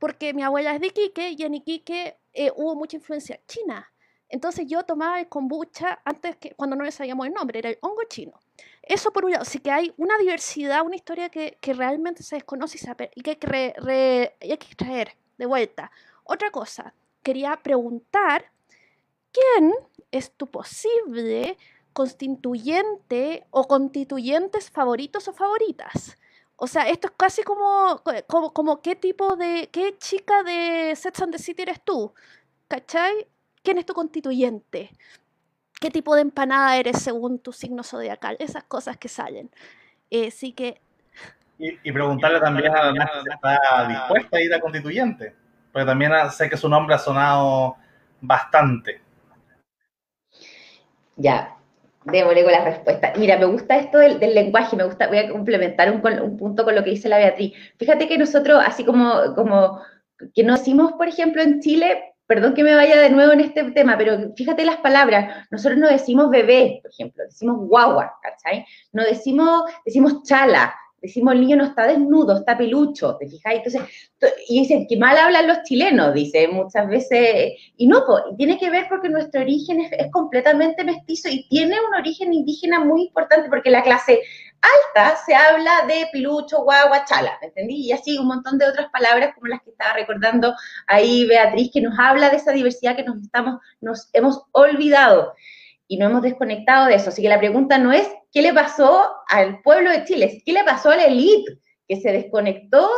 Porque mi abuela es de Iquique y en Iquique eh, hubo mucha influencia china. Entonces yo tomaba el kombucha antes que, cuando no le sabíamos el nombre, era el hongo chino. Eso por un lado, sí que hay una diversidad, una historia que, que realmente se desconoce y, que hay que, hay que traer de vuelta. Otra cosa, quería preguntar, ¿quién es tu posible constituyente o constituyentes favoritos o favoritas? O sea, esto es casi como, como, como qué tipo de, qué chica de Sex and the City eres tú, ¿cachai? ¿Quién es tu constituyente? ¿Qué tipo de empanada eres según tu signo zodiacal? Esas cosas que salen. Eh, sí que... Y, preguntarle también a la si está dispuesta a ir a constituyente porque también sé que su nombre ha sonado bastante. Ya, démosle con la respuesta. Mira, me gusta esto del, lenguaje, me gusta, voy a complementar un, un, punto con lo que dice la Beatriz. Fíjate que nosotros, así como, como que no decimos, por ejemplo, en Chile, perdón que me vaya de nuevo en este tema, pero fíjate las palabras, nosotros no decimos bebé, por ejemplo, decimos guagua, ¿cachai? No decimos, decimos chala, decimos el niño no está desnudo, está pelucho, ¿te fijáis? Entonces, y dicen que mal hablan los chilenos, dice muchas veces, y no, tiene que ver porque nuestro origen es, completamente mestizo y tiene un origen indígena muy importante porque la clase alta se habla de pilucho, guagua, chala, ¿me entendí? Y así un montón de otras palabras como las que estaba recordando ahí Beatriz, que nos habla de esa diversidad que nos estamos, nos hemos olvidado y no hemos desconectado de eso. Así que la pregunta no es qué le pasó al pueblo de Chile, qué le pasó a la élite que se desconectó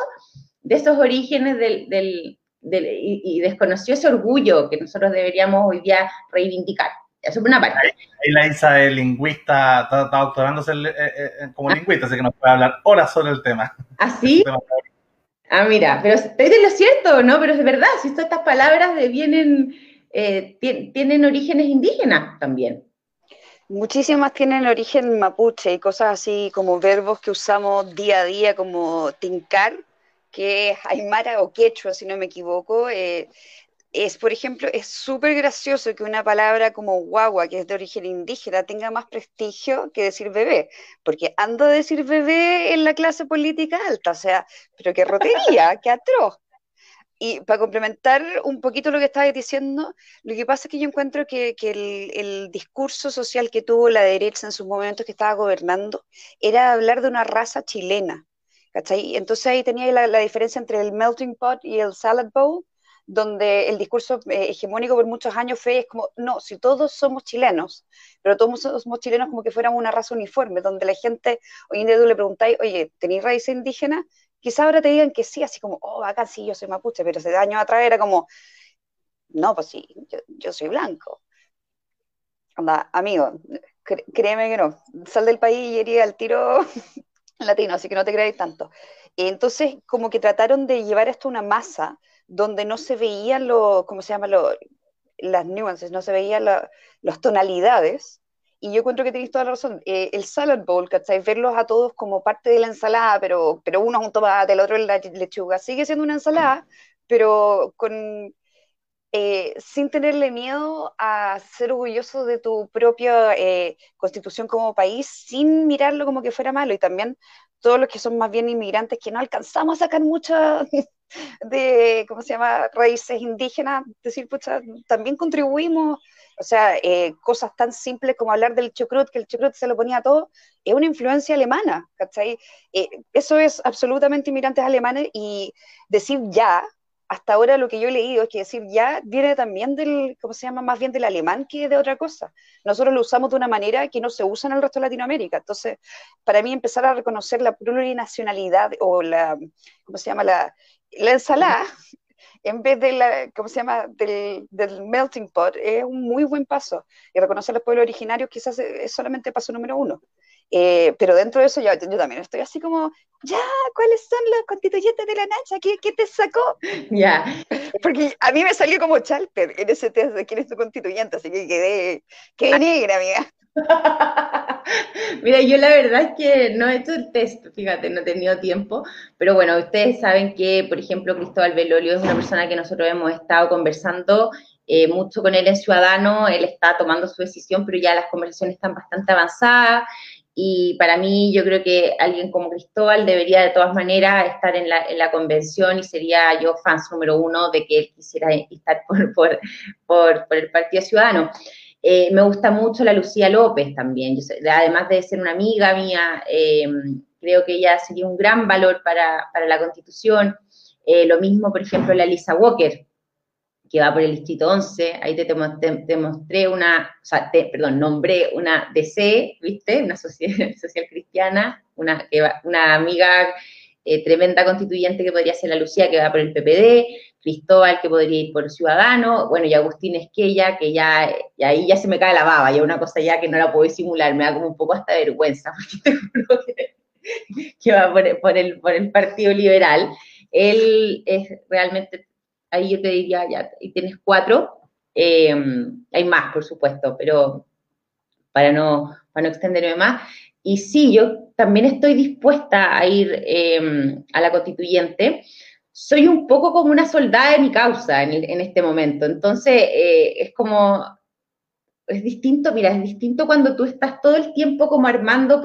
de esos orígenes del, y, desconoció ese orgullo que nosotros deberíamos hoy día reivindicar. Eso por una parte. Ahí, la Isa es lingüista, está, doctorándose eh, eh, como ah. lingüista, así que nos puede hablar horas sobre el tema. ¿Ah, sí? ah, mira, pero estoy de lo cierto, ¿no? Pero es verdad, si estas palabras vienen, eh, tienen orígenes indígenas también. Muchísimas tienen origen mapuche y cosas así como verbos que usamos día a día como tincar, que es aymara o quechua, si no me equivoco. Eh, es, por ejemplo, es súper gracioso que una palabra como guagua, que es de origen indígena, tenga más prestigio que decir bebé, porque ando a decir bebé en la clase política alta, o sea, pero qué rotería, qué atroz. Y para complementar un poquito lo que estabas diciendo, lo que pasa es que yo encuentro que, el, discurso social que tuvo la derecha en sus momentos que estaba gobernando era hablar de una raza chilena. ¿cachai? Entonces ahí tenía la, diferencia entre el melting pot y el salad bowl, donde el discurso eh, hegemónico por muchos años fue es como, no, si todos somos chilenos, pero todos somos chilenos como que fuéramos una raza uniforme, donde la gente, hoy en día tú le preguntáis, oye, ¿tenéis raíces indígenas? Quizá ahora te digan que sí, así como, oh, bacán, sí, yo soy mapuche, pero hace años atrás era como, no, pues sí, yo, soy blanco. Anda, amigo, créeme que no, sal del país y iría al tiro latino, así que no te creáis tanto. Entonces, como que trataron de llevar esto a una masa donde no se veían los, ¿cómo se llama? las nuances, no se veían las tonalidades, y yo encuentro que tenéis toda la razón. Eh, el salad bowl, ¿cachai? Verlos a todos como parte de la ensalada, pero, pero uno es un tomate, el otro es la lechuga. Sigue siendo una ensalada, pero con, eh, sin tenerle miedo a ser orgulloso de tu propia eh, constitución como país, sin mirarlo como que fuera malo. Y también todos los que son más bien inmigrantes, que no alcanzamos a sacar muchas de, ¿cómo se llama?, raíces indígenas, decir, pucha, también contribuimos o sea, eh, cosas tan simples como hablar del chucrut, que el chucrut se lo ponía a todo, es una influencia alemana, ¿cachai? Eh, eso es absolutamente inmigrantes alemanes y decir ya, hasta ahora lo que yo he leído es que decir ya viene también del, ¿cómo se llama? Más bien del alemán que de otra cosa. Nosotros lo usamos de una manera que no se usa en el resto de Latinoamérica. Entonces, para mí empezar a reconocer la plurinacionalidad o la, ¿cómo se llama? La, la ensalada en vez de la, ¿cómo se llama?, del, melting pot, es un muy buen paso. Y reconocer los pueblos originarios quizás es solamente paso número uno. Eh, pero dentro de eso yo, yo, también estoy así como, ya, ¿cuáles son los constituyentes de la Nacha? ¿Qué, qué te sacó? Ya. Porque a mí me salió como Chalper en ese test de quién es tu constituyente, así que quedé, quedé negra, amiga. Mira, yo la verdad es que no he hecho el test, fíjate, no he tenido tiempo, pero bueno, ustedes saben que, por ejemplo, Cristóbal Belolio es una persona que nosotros hemos estado conversando eh, mucho con él en Ciudadano, él está tomando su decisión, pero ya las conversaciones están bastante avanzadas y para mí yo creo que alguien como Cristóbal debería de todas maneras estar en la, en la convención y sería yo fans número uno de que él quisiera estar por, por, por, el Partido Ciudadano. Eh, me gusta mucho la Lucía López también, además de ser una amiga mía, eh, creo que ella sería un gran valor para, la Constitución. Eh, lo mismo, por ejemplo, la Lisa Walker, que va por el Distrito 11, ahí te, te, mostré una, o sea, perdón, nombré una DC, ¿viste? Una social, social cristiana, una, una amiga tremenda constituyente que podría ser la Lucía, que va por el PPD, Cristóbal, que podría ir por Ciudadano, bueno, y Agustín Esquella, que ya, y ahí ya se me cae la baba, ya una cosa ya que no la puedo disimular, me da como un poco hasta vergüenza, porque que, va por, el, por el Partido Liberal. Él es realmente, ahí yo te diría, ya, y tienes cuatro, eh, hay más, por supuesto, pero para no, para no extenderme más. Y sí, yo también estoy dispuesta a ir eh, a la constituyente, soy un poco como una soldada de mi causa en, este momento. Entonces, eh, es como, es distinto, mira, es distinto cuando tú estás todo el tiempo como armando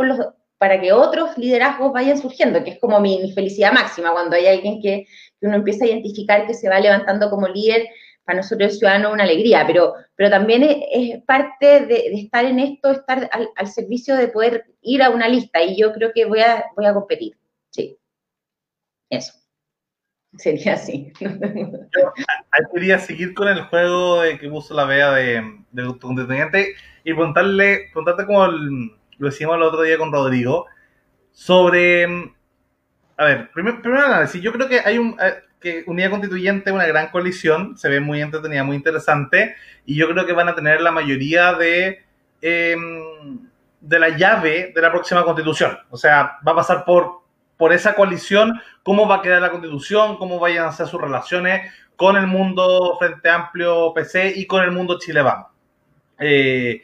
para que otros liderazgos vayan surgiendo, que es como mi, felicidad máxima, cuando hay alguien que, uno empieza a identificar que se va levantando como líder, para nosotros el ciudadano una alegría, pero, pero también es, parte de, estar en esto, estar al, servicio de poder ir a una lista, y yo creo que voy a, voy a competir, sí. Eso. Sería así. Yo quería seguir con el juego de que puso la vea de, de contendiente y preguntarle, preguntarte como lo hicimos el otro día con Rodrigo, sobre a ver, primero, análisis. Yo creo que hay un, eh, que Unidad Constituyente, una gran coalición, se ve muy entretenida, muy interesante, y yo creo que van a tener la mayoría de, em, de la llave de la próxima constitución. O sea, va a pasar por, por esa coalición, cómo va a quedar la constitución, cómo vayan a ser sus relaciones con el mundo Frente Amplio PC y con el mundo Chile. Eh,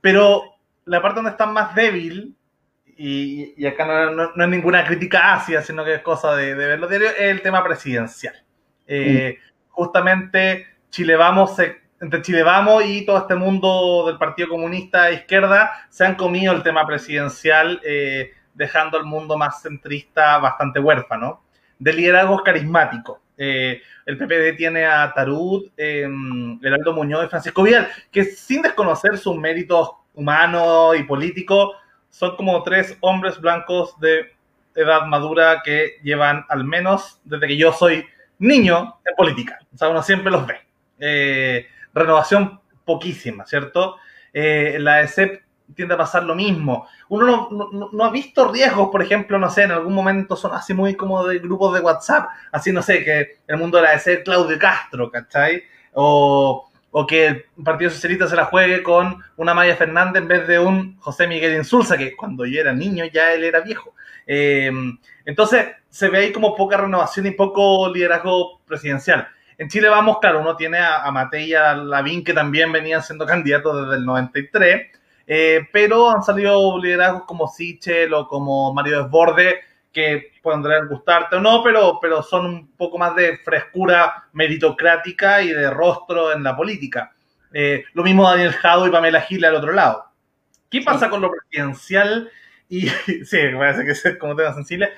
pero la parte donde están más débil y, acá no, es ninguna crítica ácida, sino que es cosa de, de ver los diarios, es el tema presidencial. Eh, mm. Justamente Chile Vamos, entre Chile Vamos y todo este mundo del Partido Comunista de izquierda se han comido el tema presidencial, eh, dejando el mundo más centrista bastante huérfano, de liderazgos carismáticos. Eh, el PPD tiene a Tarud, eh, Geraldo Muñoz y Francisco Vidal, que sin desconocer sus méritos humanos y políticos, son como tres hombres blancos de edad madura que llevan al menos desde que yo soy niño en política. O sea, uno siempre los ve. Eh, renovación poquísima, ¿cierto? Eh, la ESEP tiende a pasar lo mismo. Uno no, ha visto riesgos, por ejemplo, no sé, en algún momento son así muy como de grupos de WhatsApp, así no sé, que el mundo de la ESEP Claudio Castro, ¿cachai? O o que el Partido Socialista se la juegue con una Maya Fernández en vez de un José Miguel Insulza, que cuando yo era niño ya él era viejo. Eh, entonces se ve ahí como poca renovación y poco liderazgo presidencial. En Chile vamos, claro, uno tiene a, a Matei y a Lavín que también venían siendo candidatos desde el 93, eh, pero han salido liderazgos como Sichel o como Mario Desborde, que podrán gustarte o no, pero, pero son un poco más de frescura meritocrática y de rostro en la política. Eh, lo mismo Daniel Jado y Pamela Gil al otro lado. ¿Qué pasa con lo presidencial? Y sí, me parece que es como tema sensible.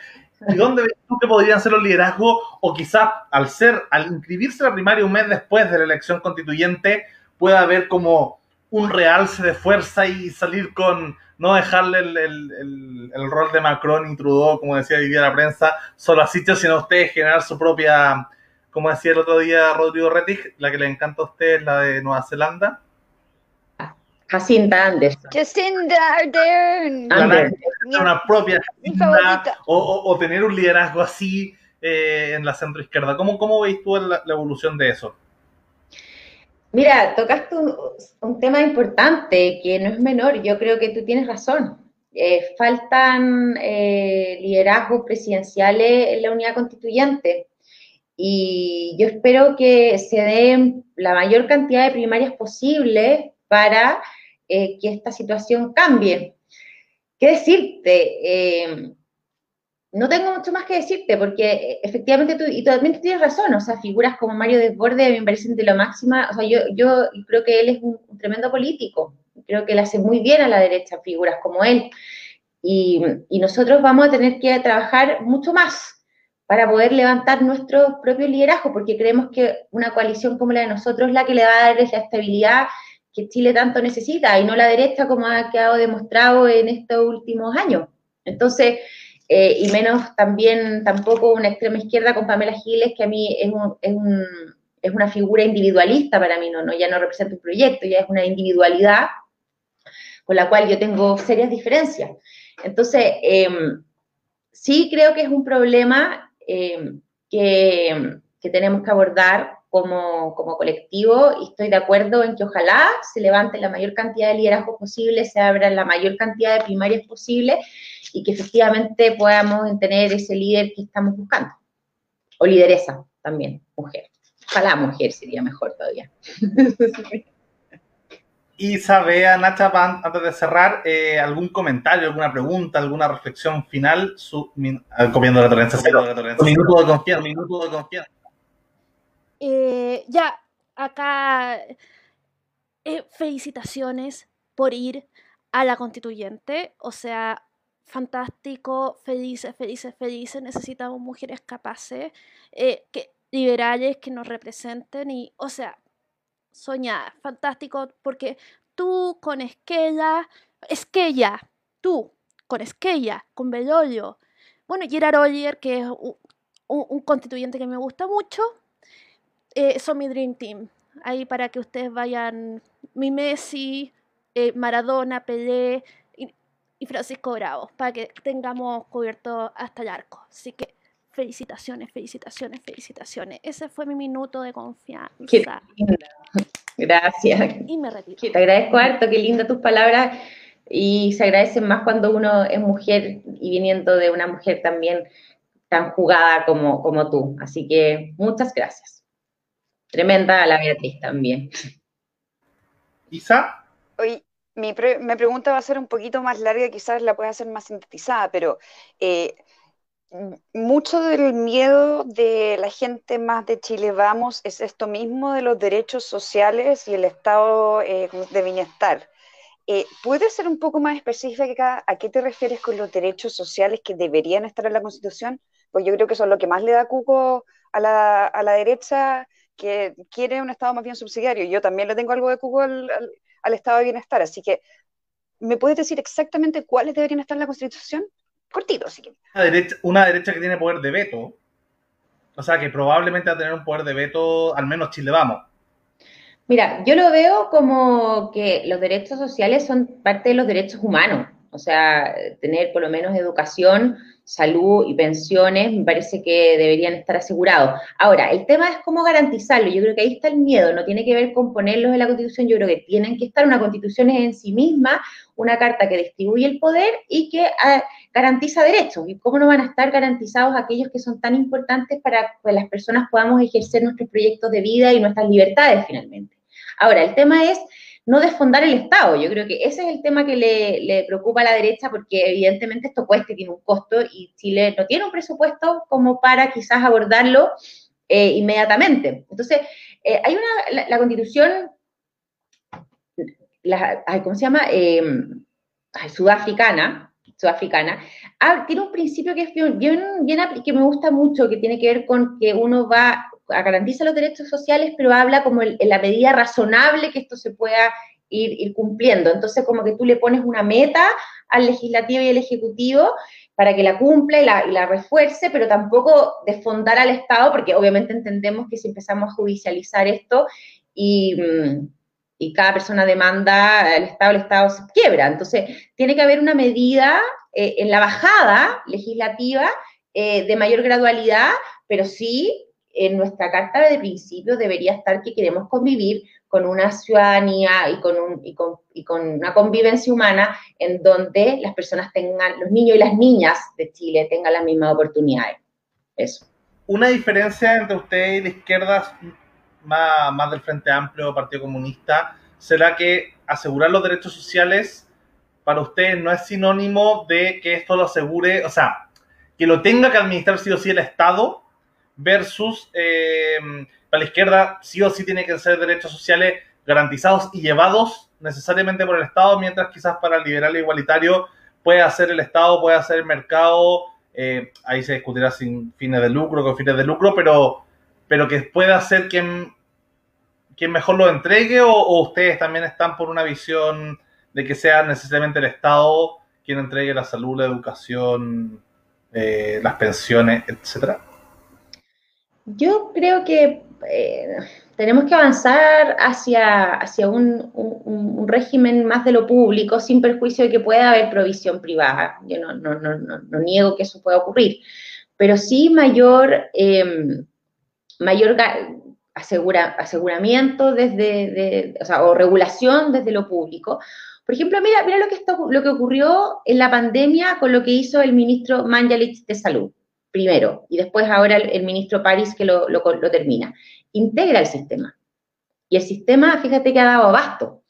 ¿Y dónde ves tú que podrían ser los liderazgos? O quizás al ser, al inscribirse la primaria un mes después de la elección constituyente, pueda haber como un realce de fuerza y salir con no dejarle el, rol de Macron y Trudeau, como decía hoy día la prensa, solo a sitio, sino ustedes generar su propia, como decía el otro día Rodrigo Rettich, la que le encanta a usted la de Nueva Zelanda. Jacinta Anderson. Jacinta Ardern. Una propia o, tener un liderazgo así eh, en la centro izquierda. ¿Cómo, cómo veis tú la evolución de eso? Mira, tocaste un, tema importante que no es menor. Yo creo que tú tienes razón. Eh, faltan eh, liderazgos presidenciales en la unidad constituyente. Y yo espero que se den la mayor cantidad de primarias posible para eh, que esta situación cambie. ¿Qué decirte? No tengo mucho más que decirte, porque eh, efectivamente tú, y también tienes razón, o sea, figuras como Mario Desborde me parecen de lo máxima, o sea, yo, yo creo que él es un, tremendo político, creo que le hace muy bien a la derecha figuras como él, y, y, nosotros vamos a tener que trabajar mucho más para poder levantar nuestro propio liderazgo, porque creemos que una coalición como la de nosotros es la que le va a dar esa estabilidad que Chile tanto necesita, y no la derecha como ha quedado demostrado en estos últimos años. Entonces, eh, y menos también tampoco una extrema izquierda con Pamela Giles, que a mí es, es, un, es una figura individualista para mí, no, no, ya no representa un proyecto, ya es una individualidad con la cual yo tengo serias diferencias. Entonces, em, sí creo que es un problema em, que, que, tenemos que abordar como, como, colectivo y estoy de acuerdo en que ojalá se levante la mayor cantidad de liderazgo posible, se abra la mayor cantidad de primarias posible y que efectivamente podamos tener ese líder que estamos buscando. O lideresa también, mujer. Ojalá mujer sería mejor todavía. Y sabe, Nacha, antes de cerrar, eh, algún comentario, alguna pregunta, alguna reflexión final, su, ah, comiendo la torrencia, minuto de confianza, minuto de confianza. Eh, ya, acá, eh, felicitaciones por ir a la constituyente, o sea, fantástico, felices, felices, felices. Necesitamos mujeres capaces, eh, que, liberales que nos representen y, o sea, soñar, fantástico, porque tú con Esquella, Esquella, tú con Esquella, con Belolio, bueno, Gerard Ollier, que es un, constituyente que me gusta mucho, eh, son mi Dream Team. Ahí para que ustedes vayan, mi Messi, eh, Maradona, Pelé, y Francisco Bravo, para que tengamos cubierto hasta el arco. Así que felicitaciones, felicitaciones, felicitaciones. Ese fue mi minuto de confianza. Qué Gracias. Y me retiro. Te agradezco harto, qué lindas tus palabras y se agradecen más cuando uno es mujer y viniendo de una mujer también tan jugada como, como tú. Así que muchas gracias. Tremenda la Beatriz también. Isa. Hoy mi, pregunta va a ser un poquito más larga, quizás la pueda hacer más sintetizada, pero eh, mucho del miedo de la gente más de Chile Vamos es esto mismo de los derechos sociales y el estado eh, de bienestar. Eh, ¿Puedes ser un poco más específica a qué te refieres con los derechos sociales que deberían estar en la Constitución? Pues yo creo que eso es lo que más le da cuco a la, a la derecha, que quiere un Estado más bien subsidiario. Yo también le tengo algo de cuco al, Estado de bienestar, así que ¿me puedes decir exactamente cuáles deberían estar en la Constitución? Cortito, así que. Una derecha, una derecha que tiene poder de veto, o sea, que probablemente va a tener un poder de veto, al menos Chile Vamos Mira, yo lo veo como que los derechos sociales son parte de los derechos humanos. O sea, tener por lo menos educación, salud y pensiones me parece que deberían estar asegurados. Ahora, el tema es cómo garantizarlo. Yo creo que ahí está el miedo. No tiene que ver con ponerlos en la Constitución. Yo creo que tienen que estar. Una Constitución es en sí misma una carta que distribuye el poder y que ah, garantiza derechos. ¿Y cómo no van a estar garantizados aquellos que son tan importantes para que las personas podamos ejercer nuestros proyectos de vida y nuestras libertades finalmente? Ahora, el tema es no desfondar el Estado. Yo creo que ese es el tema que le, preocupa a la derecha porque evidentemente esto cuesta y tiene un costo y Chile no tiene un presupuesto como para quizás abordarlo eh, inmediatamente. Entonces, eh, hay una, la, constitución, ¿cómo se llama? Em, sudafricana, sudafricana, ah, tiene un principio que es que me gusta mucho, que tiene que ver con que uno va garantiza los derechos sociales, pero habla como en la medida razonable que esto se pueda ir, cumpliendo. Entonces, como que tú le pones una meta al legislativo y al ejecutivo para que la cumpla y la, refuerce, pero tampoco desfondar al Estado, porque obviamente entendemos que si empezamos a judicializar esto y, mm, cada persona demanda al Estado, el Estado se quiebra. Entonces, tiene que haber una medida eh, en la bajada legislativa eh, de mayor gradualidad, pero sí en nuestra carta de principios debería estar que queremos convivir con una ciudadanía y con, un, y con, y con, una convivencia humana en donde las personas tengan, los niños y las niñas de Chile tengan las mismas oportunidades. Eso. Una diferencia entre usted y la izquierda, más, más del Frente Amplio, Partido Comunista, será que asegurar los derechos sociales para usted no es sinónimo de que esto lo asegure, o sea, que lo tenga que administrar sí o sí el Estado, versus eh, para la izquierda sí o sí tiene que ser derechos sociales garantizados y llevados necesariamente por el Estado, mientras quizás para el liberal e igualitario puede hacer el Estado, puede hacer el mercado, eh, ahí se discutirá sin fines de lucro, con fines de lucro, pero, pero que pueda ser quien, quien mejor lo entregue o, ustedes también están por una visión de que sea necesariamente el Estado quien entregue la salud, la educación, eh, las pensiones, etcétera. Yo creo que eh, tenemos que avanzar hacia, hacia un, régimen más de lo público, sin perjuicio de que pueda haber provisión privada. Yo no, niego que eso pueda ocurrir, pero sí mayor, em, mayor aseguramiento desde, o, regulación desde lo público. Por ejemplo, mira, mira lo, que lo que ocurrió en la pandemia con lo que hizo el ministro Manjalich de Salud primero, y después ahora el, ministro París que lo, termina. Integra el sistema. Y el sistema, fíjate que ha dado abasto,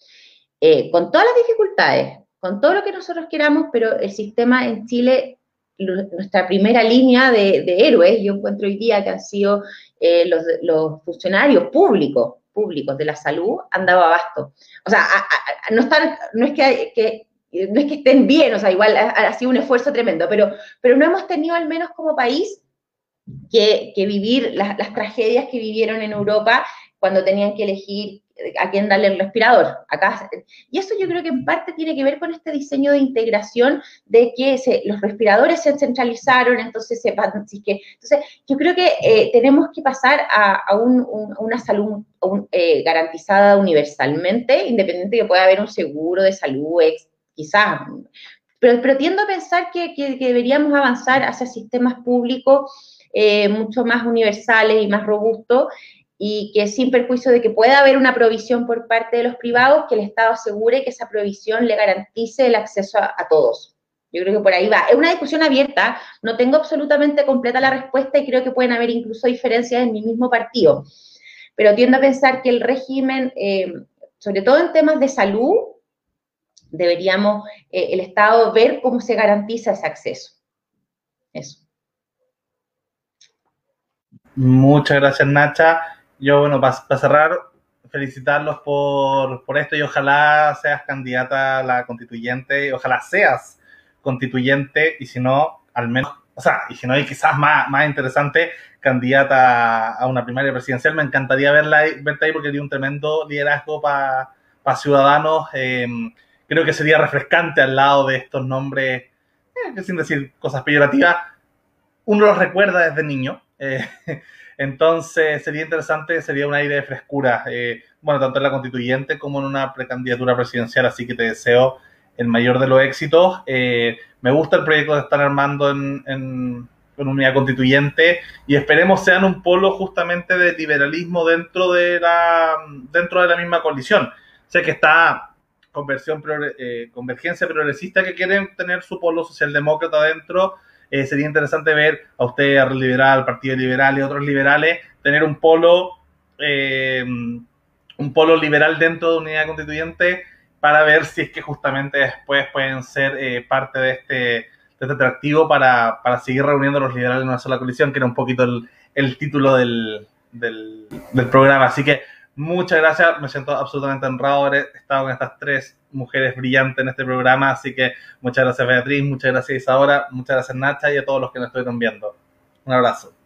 eh, con todas las dificultades, con todo lo que nosotros queramos, pero el sistema en Chile, nuestra primera línea de, héroes, yo encuentro hoy día que han sido eh, los, funcionarios públicos, públicos de la salud, han dado abasto. O sea, no, están, no es que, que no es que estén bien, o sea, igual ha, sido un esfuerzo tremendo, pero, pero no hemos tenido al menos como país que, vivir las, tragedias que vivieron en Europa cuando tenían que elegir a quién darle el respirador. Acá, y eso yo creo que en parte tiene que ver con este diseño de integración de que los respiradores se centralizaron, entonces se, que, entonces yo creo que eh, tenemos que pasar a, una salud eh, garantizada universalmente, independiente de que pueda haber un seguro de salud, quizás Pero, pero tiendo a pensar que, que, deberíamos avanzar hacia sistemas públicos eh, mucho más universales y más robustos y que sin perjuicio de que pueda haber una provisión por parte de los privados, que el Estado asegure que esa provisión le garantice el acceso a, todos. Yo creo que por ahí va. Es una discusión abierta, no tengo absolutamente completa la respuesta y creo que pueden haber incluso diferencias en mi mismo partido. Pero tiendo a pensar que el régimen, eh, sobre todo en temas de salud, deberíamos eh, el Estado ver cómo se garantiza ese acceso. Eso. Muchas gracias, Nacha. Yo, bueno, para, cerrar, felicitarlos por, por, esto y ojalá seas candidata a la constituyente, ojalá seas constituyente y si no, al menos, o sea, y si no, hay quizás más, más interesante, candidata a una primaria presidencial. Me encantaría verla, verte ahí porque tiene un tremendo liderazgo para Ciudadanos. Em, creo que sería refrescante al lado de estos nombres, eh, sin decir cosas peyorativas, uno los recuerda desde niño. Eh, entonces sería interesante, sería un aire de frescura, eh, bueno, tanto en la constituyente como en una precandidatura presidencial, así que te deseo el mayor de los éxitos. Eh, me gusta el proyecto que están armando en, en, unidad constituyente y esperemos sean un polo justamente de liberalismo dentro de la, dentro de la misma coalición. Sé que está conversión, eh, convergencia progresista que quieren tener su polo socialdemócrata dentro eh, sería interesante ver a usted, a Liberal, al Partido Liberal y otros liberales, tener un polo, eh, un polo liberal dentro de unidad constituyente para ver si es que justamente después pueden ser eh, parte de este, de este atractivo para, para, seguir reuniendo a los liberales en una sola coalición, que era un poquito el, título del, del programa. Así que Muchas gracias, me siento absolutamente honrado haber estado con estas tres mujeres brillantes en este programa, así que muchas gracias Beatriz, muchas gracias Isadora, muchas gracias Nacha y a todos los que nos estuvieron viendo. Un abrazo.